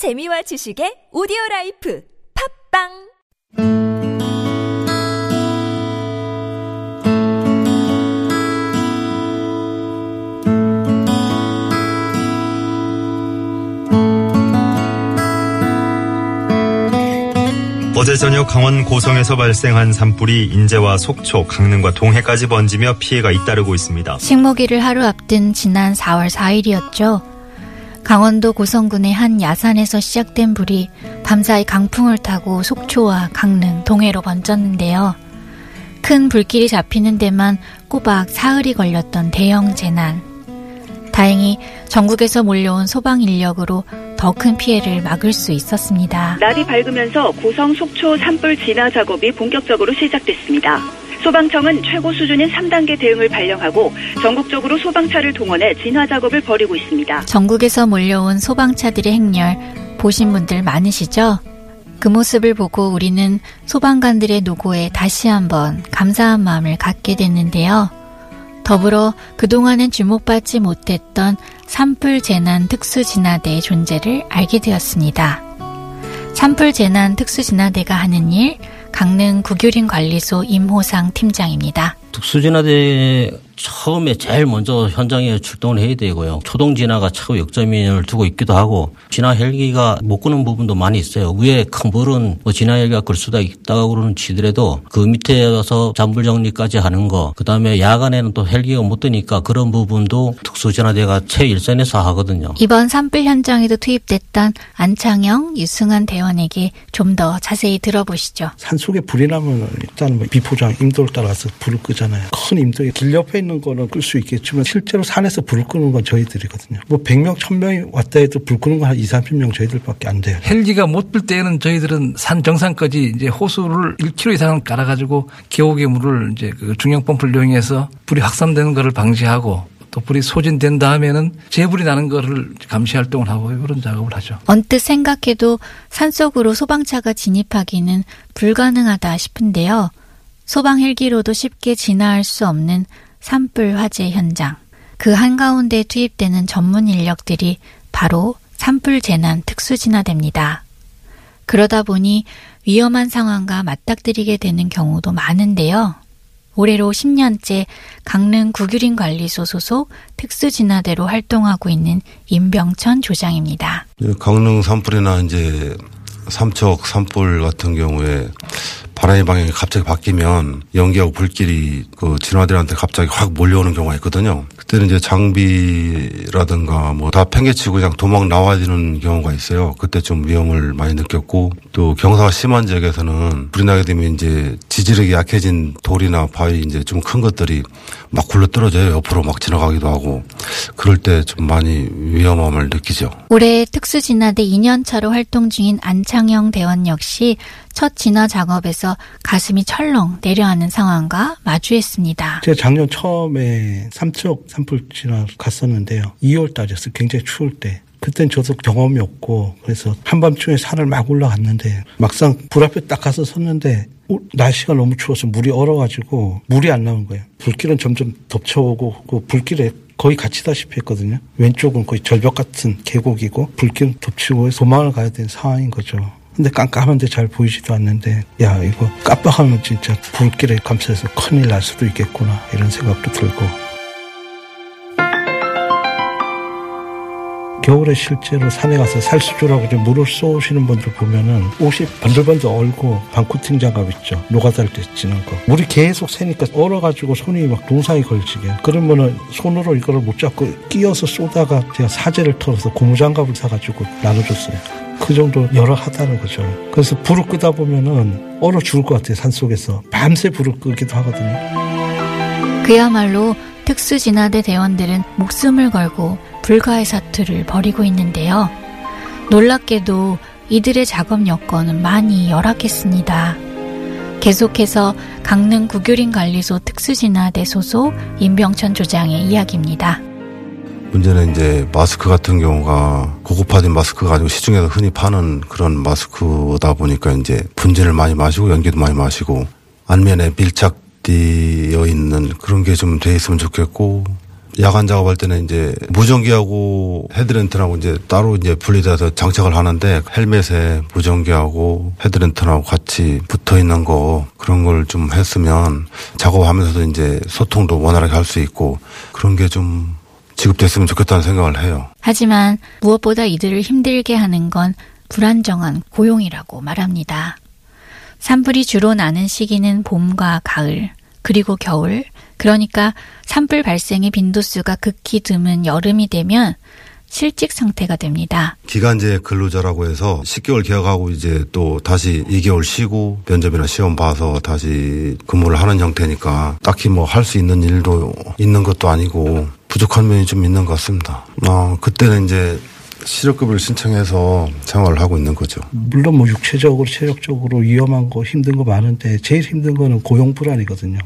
재미와 지식의 오디오 life 팟빵 어제 저녁 강원 고성에서 발생한 산불이 인제와 속초, 강릉과 동해까지 번지며 피해가 잇따르고 있습니다. 식목일을 하루 앞둔 지난 4월 4일이었죠. 강원도 고성군의 한 야산에서 시작된 불이 밤사이 강풍을 타고 속초와 강릉, 동해로 번졌는데요. 큰 불길이 잡히는 데만 꼬박 사흘이 걸렸던 대형 재난. 다행히 전국에서 몰려온 소방 인력으로 더 큰 피해를 막을 수 있었습니다. 날이 밝으면서 고성 속초 산불 진화 작업이 본격적으로 시작됐습니다. 소방청은 최고 수준인 3단계 대응을 발령하고 전국적으로 소방차를 동원해 진화 작업을 벌이고 있습니다. 전국에서 몰려온 소방차들의 행렬 보신 분들 많으시죠? 그 모습을 보고 우리는 소방관들의 노고에 다시 한번 감사한 마음을 갖게 됐는데요. 더불어 그동안은 주목받지 못했던 산불 재난 특수 진화대의 존재를 알게 되었습니다. 산불 재난 특수 진화대가 하는 일, 강릉 구규림 관리소 임호상 팀장입니다. 특수진화대 처음에 제일 먼저 현장에 출동을 해야 되고요. 초동 진화가 최고 역점을 두고 있기도 하고 진화 헬기가 못 끄는 부분도 많이 있어요. 위에 큰 불은 뭐 진화 헬기가 끌 수도 있다고 그러는 치더라도 그 밑에 가서 잔불 정리까지 하는 거 그다음에 야간에는 또 헬기가 못 뜨니까 그런 부분도 특수진화대가 최일선에서 하거든요. 이번 산불 현장에도 투입됐던 안창영, 유승환 대원에게 좀 더 자세히 들어보시죠. 산속에 불이 나면 일단 뭐 비포장 임도를 따라서 불을 끄 잖아요. 큰 임도에 길 옆에 있는 거는 끌 수 있겠지만 실제로 산에서 불을 끄는 건 저희들이거든요. 뭐 100명, 1000명이 왔다 해도 불 끄는 건 한 2, 30명 저희들밖에 안 돼요. 헬기가 못 불 때에는 저희들은 산 정상까지 이제 호수를 1km 이상 깔아 가지고 계곡의 물을 이제 그 중형 펌프를 이용해서 불이 확산되는 것을 방지하고 또 불이 소진된 다음에는 재불이 나는 것을 감시 활동을 하고 이런 작업을 하죠. 언뜻 생각해도 산속으로 소방차가 진입하기는 불가능하다 싶은데요. 소방 헬기로도 쉽게 진화할 수 없는 산불 화재 현장. 그 한가운데 투입되는 전문 인력들이 바로 산불 재난 특수진화대입니다. 그러다 보니 위험한 상황과 맞닥뜨리게 되는 경우도 많은데요. 올해로 10년째 강릉 구규림 관리소 소속 특수진화대로 활동하고 있는 임병천 조장입니다. 강릉 산불이나 이제 삼척 산불 같은 경우에 바람의 방향이 갑자기 바뀌면 연기하고 불길이 그 진화들한테 갑자기 확 몰려오는 경우가 있거든요. 그때는 이제 장비라든가 뭐 다 팽개치고 그냥 도망 나와야 되는 경우가 있어요. 그때 좀 위험을 많이 느꼈고 또 경사가 심한 지역에서는 불이 나게 되면 이제 지지력이 약해진 돌이나 바위 이제 좀 큰 것들이 막 굴러 떨어져요. 옆으로 막 지나가기도 하고 그럴 때 좀 많이 위험함을 느끼죠. 올해 특수진화대 2년차로 활동 중인 안창영 대원 역시 첫 진화 작업에서 가슴이 철렁 내려앉는 상황과 마주했습니다. 제가 작년 처음에 삼척 산불 진화 갔었는데요. 2월 달이었어요. 굉장히 추울 때. 그땐 저도 경험이 없고 그래서 한밤중에 산을 막 올라갔는데 막상 불 앞에 딱 가서 섰는데 오, 날씨가 너무 추워서 물이 얼어가지고 물이 안 나온 거예요. 불길은 점점 덮쳐오고 그 불길에 거의 갇히다시피 했거든요. 왼쪽은 거의 절벽 같은 계곡이고 불길은 덮치고 해서 도망을 가야 되는 상황인 거죠. 근데 깜깜한데 잘 보이지도 않는데 야 이거 깜빡하면 진짜 불길에 감싸서 큰일 날 수도 있겠구나 이런 생각도 들고 겨울에 실제로 산에 가서 살수조라고 물을 쏘시는 분들 보면은 옷이 번들번들 얼고 방코팅 장갑 있죠. 노가다를 때 찌는 거. 물이 계속 새니까 얼어가지고 손이 막 동상이 걸치게. 그러면은 손으로 이거를 못 잡고 끼어서 쏘다가 제가 사제를 털어서 고무장갑을 사가지고 나눠줬어요. 그 정도 열악하다는 거죠. 그래서 불을 끄다 보면은 얼어 죽을 것 같아요. 산 속에서 밤새 불을 끄기도 하거든요. 그야말로 특수 진화대 대원들은 목숨을 걸고 불가의 사투를 벌이고 있는데요. 놀랍게도 이들의 작업 여건은 많이 열악했습니다. 계속해서 강릉 구규림 관리소 특수진화대 소속 임병천 조장의 이야기입니다. 문제는 이제 마스크 같은 경우가 고급화된 마스크가 아니고 시중에서 흔히 파는 그런 마스크다 보니까 이제 분진을 많이 마시고 연기도 많이 마시고 안면에 밀착되어 있는 그런 게 좀 돼 있으면 좋겠고 야간 작업할 때는 이제 무전기하고 헤드랜턴하고 이제 따로 이제 분리돼서 장착을 하는데 헬멧에 무전기하고 헤드랜턴하고 같이 붙어 있는 거 그런 걸 좀 했으면 작업하면서도 이제 소통도 원활하게 할 수 있고 그런 게좀 지급됐으면 좋겠다는 생각을 해요. 하지만 무엇보다 이들을 힘들게 하는 건 불안정한 고용이라고 말합니다. 산불이 주로 나는 시기는 봄과 가을, 그리고 겨울, 그러니까 산불 발생의 빈도수가 극히 드문 여름이 되면 실직 상태가 됩니다. 기간제 근로자라고 해서 10개월 계약하고 이제 또 다시 2개월 쉬고 면접이나 시험 봐서 다시 근무를 하는 형태니까 딱히 뭐 할 수 있는 일도 있는 것도 아니고 부족한 면이 좀 있는 것 같습니다. 아, 그때는 이제 실업급여를 신청해서 생활을 하고 있는 거죠. 물론 뭐 육체적으로 체력적으로 위험한 거 힘든 거 많은데 제일 힘든 거는 고용 불안이거든요.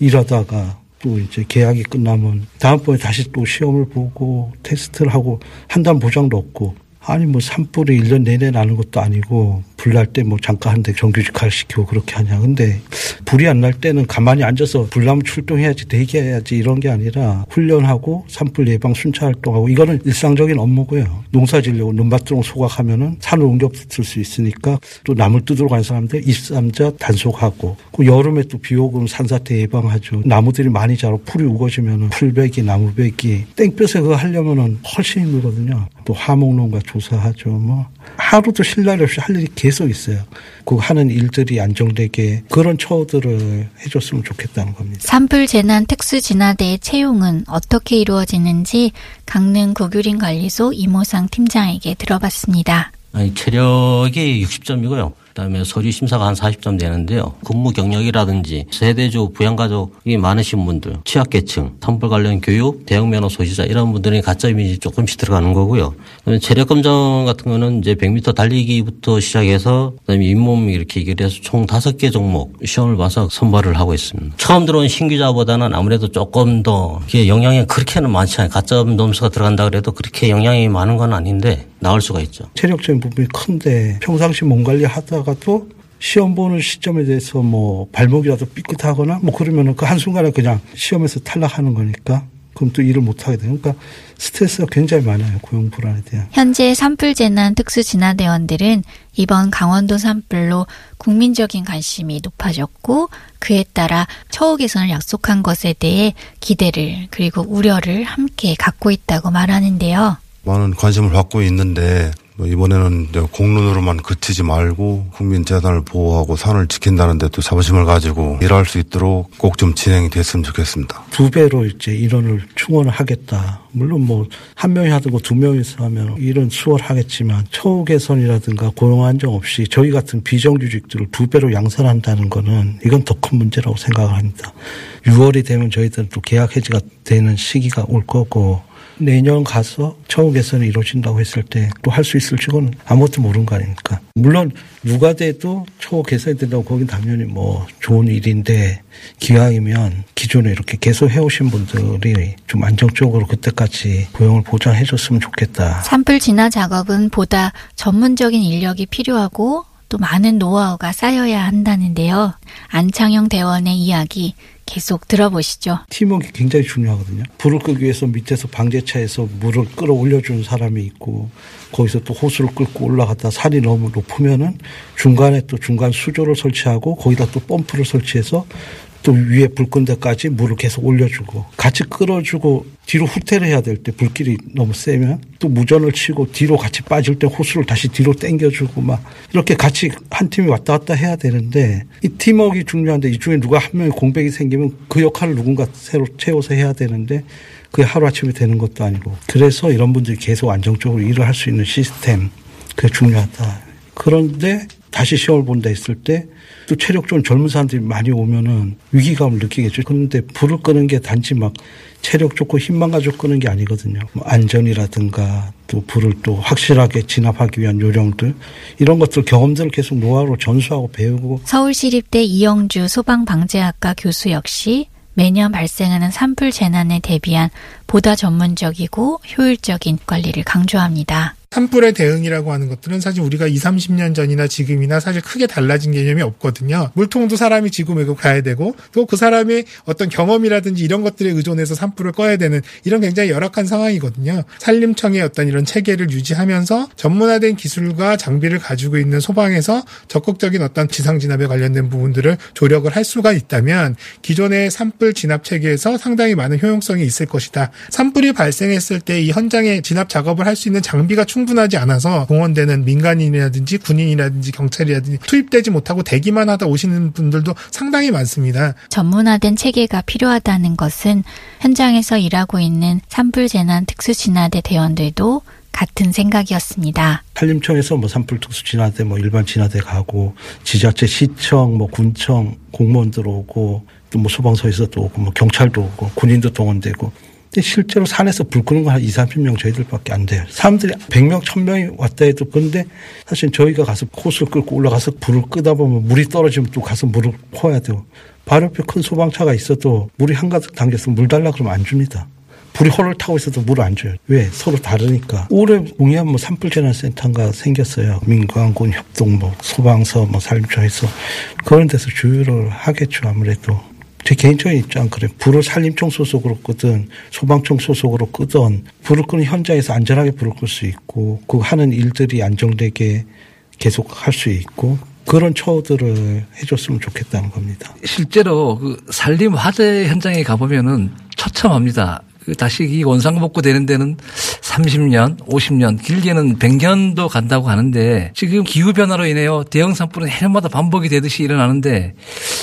일하다가 또 이제 계약이 끝나면 다음번에 다시 또 시험을 보고 테스트를 하고 한단 보장도 없고 아니 뭐 산불이 1년 내내 나는 것도 아니고 불 날 때 뭐 잠깐 한대 정규직화를 시키고 그렇게 하냐. 근데 불이 안 날 때는 가만히 앉아서 불 나면 출동해야지 대기해야지 이런 게 아니라 훈련하고 산불 예방 순차 활동하고 이거는 일상적인 업무고요. 농사 지려고 눈밭으로 소각하면은 산을 옮겨 붙을 수 있으니까 또 나물 뜯으러 간 사람들 23자 단속하고 그 여름에 또 비 오고 산사태 예방하죠. 나무들이 많이 자라 풀이 우거지면은 풀베기 나무베기 땡볕에 그거 하려면은 훨씬 힘들거든요. 또 화목농가 조 사하죠. 뭐 하루도 쉴 날이 없이 할 일이 계속 있어요. 그 하는 일들이 안정되게 그런 처우들을 해줬으면 좋겠다는 겁니다. 산불 재난 특수 진화대의 채용은 어떻게 이루어지는지 강릉 고규린 관리소 이모상 팀장에게 들어봤습니다. 아니, 체력이 60점이고요. 그다음에 서류 심사가 한 40점 되는데요. 근무 경력이라든지 세대주 부양가족이 많으신 분들, 취약계층, 산불 관련 교육, 대형 면허 소지자 이런 분들이 가점이 조금씩 들어가는 거고요. 그다음에 체력 검정 같은 거는 이제 100m 달리기부터 시작해서 그다음에 잇몸 이렇게 해서 총 5개 종목 시험을 봐서 선발을 하고 있습니다. 처음 들어온 신규자보다는 아무래도 조금 더 이게 영향이 그렇게는 많지 않아요. 가점 점수가 들어간다 그래도 그렇게 영향이 많은 건 아닌데 나올 수가 있죠. 체력적인 부분이 큰데 평상시 몸 관리 하다가도 시험 보는 시점에 대해서 뭐 발목이라도 삐끗하거나 뭐 그러면은 그 한순간에 그냥 시험에서 탈락하는 거니까 그럼 또 일을 못 하게 돼요. 그러니까 스트레스가 굉장히 많아요. 고용 불안에 대한. 현재 산불 재난 특수 진화대원들은 이번 강원도 산불로 국민적인 관심이 높아졌고 그에 따라 처우 개선을 약속한 것에 대해 기대를 그리고 우려를 함께 갖고 있다고 말하는데요. 많은 관심을 받고 있는데 뭐 이번에는 공론으로만 그치지 말고 국민 재산을 보호하고 산을 지킨다는데 또 자부심을 가지고 일할 수 있도록 꼭 좀 진행이 됐으면 좋겠습니다. 두 배로 이제 인원을 충원을 하겠다. 물론 뭐 한 명이 하든 두 명이서 하면 일은 수월하겠지만 처우 개선이라든가 고용 안정 없이 저희 같은 비정규직들을 두 배로 양산한다는 거는 이건 더 큰 문제라고 생각을 합니다. 6월이 되면 저희들은 또 계약 해지가 되는 시기가 올 거고 내년 가서 처우 개선이 이루어진다고 했을 때 또 할 수 있을지 는 아무것도 모르는 거 아닙니까? 물론 누가 돼도 처우 개선이 된다고 거긴 당연히 뭐 좋은 일인데 기왕이면 기존에 이렇게 계속 해오신 분들이 좀 안정적으로 그때까지 고용을 보장해 줬으면 좋겠다. 산불 진화 작업은 보다 전문적인 인력이 필요하고 또 많은 노하우가 쌓여야 한다는데요. 안창영 대원의 이야기 계속 들어보시죠. 팀워크 굉장히 중요하거든요. 불을 끄기 위해서 밑에서 방제차에서 물을 끌어올려주는 사람이 있고 거기서 또 호수를 끌고 올라갔다 산이 너무 높으면은 중간에 또 중간 수조를 설치하고 거기다 또 펌프를 설치해서 또 위에 불 끈 데까지 물을 계속 올려주고 같이 끌어주고 뒤로 후퇴를 해야 될 때 불길이 너무 세면 또 무전을 치고 뒤로 같이 빠질 때 호수를 다시 뒤로 당겨주고 막 이렇게 같이 한 팀이 왔다 갔다 해야 되는데 이 팀워크가 중요한데 이 중에 누가 한 명이 공백이 생기면 그 역할을 누군가 새로 채워서 해야 되는데 그게 하루아침에 되는 것도 아니고 그래서 이런 분들이 계속 안정적으로 일을 할 수 있는 시스템 그게 중요하다. 그런데 다시 시험을 본다 했을 때 또 체력 좋은 젊은 사람들이 많이 오면은 위기감을 느끼겠죠. 그런데 불을 끄는 게 단지 막 체력 좋고 힘만 가지고 끄는 게 아니거든요. 뭐 안전이라든가 또 불을 또 확실하게 진압하기 위한 요령들 이런 것들 경험들을 계속 노하우로 전수하고 배우고 서울시립대 이영주 소방방재학과 교수 역시 매년 발생하는 산불 재난에 대비한 보다 전문적이고 효율적인 관리를 강조합니다. 산불의 대응이라고 하는 것들은 사실 우리가 20, 30년 전이나 지금이나 사실 크게 달라진 개념이 없거든요. 물통도 사람이 지고 메고 가야 되고 또 그 사람의 어떤 경험이라든지 이런 것들에 의존해서 산불을 꺼야 되는 이런 굉장히 열악한 상황이거든요. 산림청의 어떤 이런 체계를 유지하면서 전문화된 기술과 장비를 가지고 있는 소방에서 적극적인 어떤 지상 진압에 관련된 부분들을 조력을 할 수가 있다면 기존의 산불 진압 체계에서 상당히 많은 효용성이 있을 것이다. 산불이 발생했을 때 이 현장에 진압 작업을 할 수 있는 장비가 충분하지 않아서 동원되는 민간인이라든지 군인이라든지 경찰이라든지 투입되지 못하고 대기만 하다 오시는 분들도 상당히 많습니다. 전문화된 체계가 필요하다는 것은 현장에서 일하고 있는 산불재난 특수진화대 대원들도 같은 생각이었습니다. 산림청에서 뭐 산불 특수 진화대 뭐 일반 진화대 가고 지자체 시청 뭐 군청 공무원들 오고 또 뭐 소방서에서도 오고 뭐 경찰도 오고 군인도 동원되고 근데 실제로 산에서 불 끄는 건 한 2, 30명 저희들밖에 안 돼요. 사람들이 100명, 1000명이 왔다 해도 그런데 사실 저희가 가서 호스를 끌고 올라가서 불을 끄다 보면 물이 떨어지면 또 가서 물을 퍼야 되고 바로 옆에 큰 소방차가 있어도 물이 한가득 담겨서 물 달라 그러면 안 줍니다. 불이 홀을 타고 있어도 물을 안 줘요. 왜? 서로 다르니까. 올해 공이한 뭐 산불재난센터가 생겼어요. 민관군 협동 뭐 소방서 뭐 산림청에서 그런 데서 주유를 하겠죠. 아무래도. 제 개인적인 입장 그래. 불을 산림청 소속으로 끄든 소방청 소속으로 끄든 불을 끄는 현장에서 안전하게 불을 끌 수 있고 그 하는 일들이 안정되게 계속 할 수 있고 그런 처우들을 해줬으면 좋겠다는 겁니다. 실제로 그 산림 화재 현장에 가보면은 처참합니다. 그 다시 이 원상복구 되는 데는 30년, 50년, 길게는 100년도 간다고 하는데 지금 기후 변화로 인해요 대형 산불은 해년마다 반복이 되듯이 일어나는데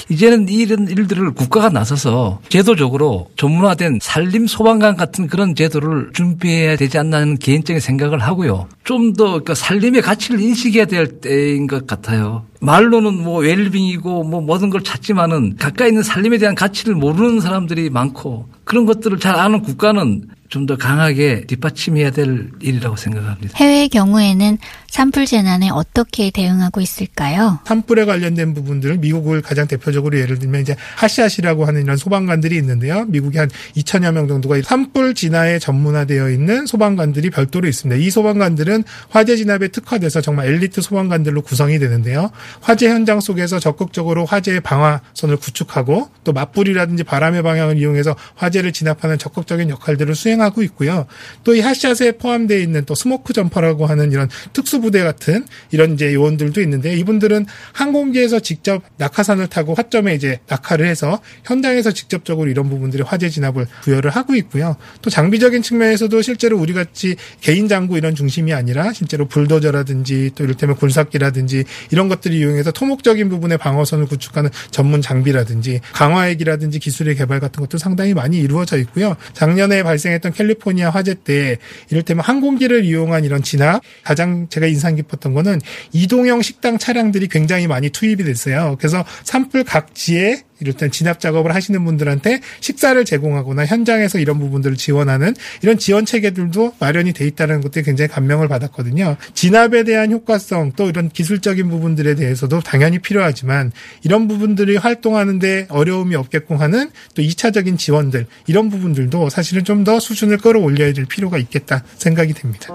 이제는 이런 일들을 국가가 나서서 제도적으로 전문화된 산림 소방관 같은 그런 제도를 준비해야 되지 않나는 개인적인 생각을 하고요. 좀 더 그러니까 산림의 가치를 인식해야 될 때인 것 같아요. 말로는 뭐 웰빙이고 뭐 모든 걸 찾지만은 가까이 있는 산림에 대한 가치를 모르는 사람들이 많고 그런 것들을 잘 아는 국가는 좀 더 강하게 뒷받침해야 될 일이라고 생각합니다. 해외의 경우에는 산불 재난에 어떻게 대응하고 있을까요? 산불에 관련된 부분들은 미국을 가장 대표적으로 예를 들면 이제 하시아시라고 하는 이런 소방관들이 있는데요. 미국이 한 2천여 명 정도가 산불 진화에 전문화되어 있는 소방관들이 별도로 있습니다. 이 소방관들은 화재 진압에 특화돼서 정말 엘리트 소방관들로 구성이 되는데요. 화재 현장 속에서 적극적으로 화재의 방화선을 구축하고 또 맞불이라든지 바람의 방향을 이용해서 화재를 진압하는 적극적인 역할들을 수행하 고 있고요. 또 이 하시아스에 포함되어 있는 또 smoke jumper라고 하는 이런 특수 부대 같은 이런 이제 요원들도 있는데 이분들은 항공기에서 직접 낙하산을 타고 화점에 이제 낙하를 해서 현장에서 직접적으로 이런 부분들의 화재 진압을 부여를 하고 있고요. 또 장비적인 측면에서도 실제로 우리 같이 개인 장구 이런 중심이 아니라 실제로 불도저라든지 또 이를테면 굴삭기라든지 이런 것들을 이용해서 토목적인 부분의 방어선을 구축하는 전문 장비라든지 강화액이라든지 기술의 개발 같은 것도 상당히 많이 이루어져 있고요. 작년에 발생했던 캘리포니아 화재 때 이를테면 항공기를 이용한 이런 진압 가장 제가 인상 깊었던 거는 이동형 식당 차량들이 굉장히 많이 투입이 됐어요. 그래서 산불 각지에 이를테면 진압 작업을 하시는 분들한테 식사를 제공하거나 현장에서 이런 부분들을 지원하는 이런 지원 체계들도 마련이 돼 있다는 것들이 굉장히 감명을 받았거든요. 진압에 대한 효과성 또 이런 기술적인 부분들에 대해서도 당연히 필요하지만 이런 부분들이 활동하는데 어려움이 없겠고 하는 또 2차적인 지원들 이런 부분들도 사실은 좀 더 수준을 끌어올려야 될 필요가 있겠다 생각이 됩니다.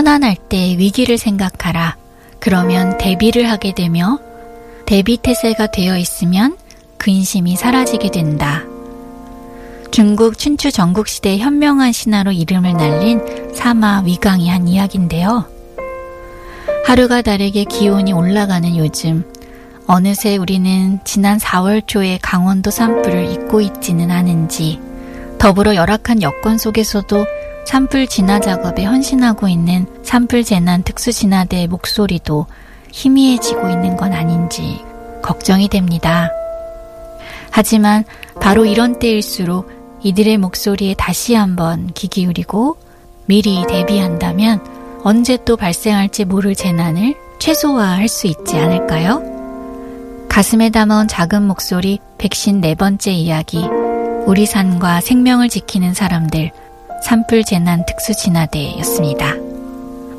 편안할 때 위기를 생각하라. 그러면 대비를 하게 되며 대비 태세가 되어 있으면 근심이 사라지게 된다. 중국 춘추 전국시대 현명한 신화로 이름을 날린 사마 위강이 한 이야기인데요. 하루가 다르게 기온이 올라가는 요즘, 어느새 우리는 지난 4월 초에 강원도 산불을 잊고 있지는 않은지, 더불어 열악한 여건 속에서도 산불 진화 작업에 헌신하고 있는 산불 재난 특수진화대의 목소리도 희미해지고 있는 건 아닌지 걱정이 됩니다. 하지만 바로 이런 때일수록 이들의 목소리에 다시 한번 귀 기울이고 미리 대비한다면 언제 또 발생할지 모를 재난을 최소화할 수 있지 않을까요? 가슴에 담아온 작은 목소리 백신 네 번째 이야기 우리 산과 생명을 지키는 사람들 산불 재난 특수진화대였습니다.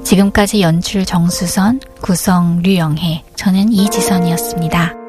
지금까지 연출 정수선, 구성 류영혜, 저는 이지선이었습니다.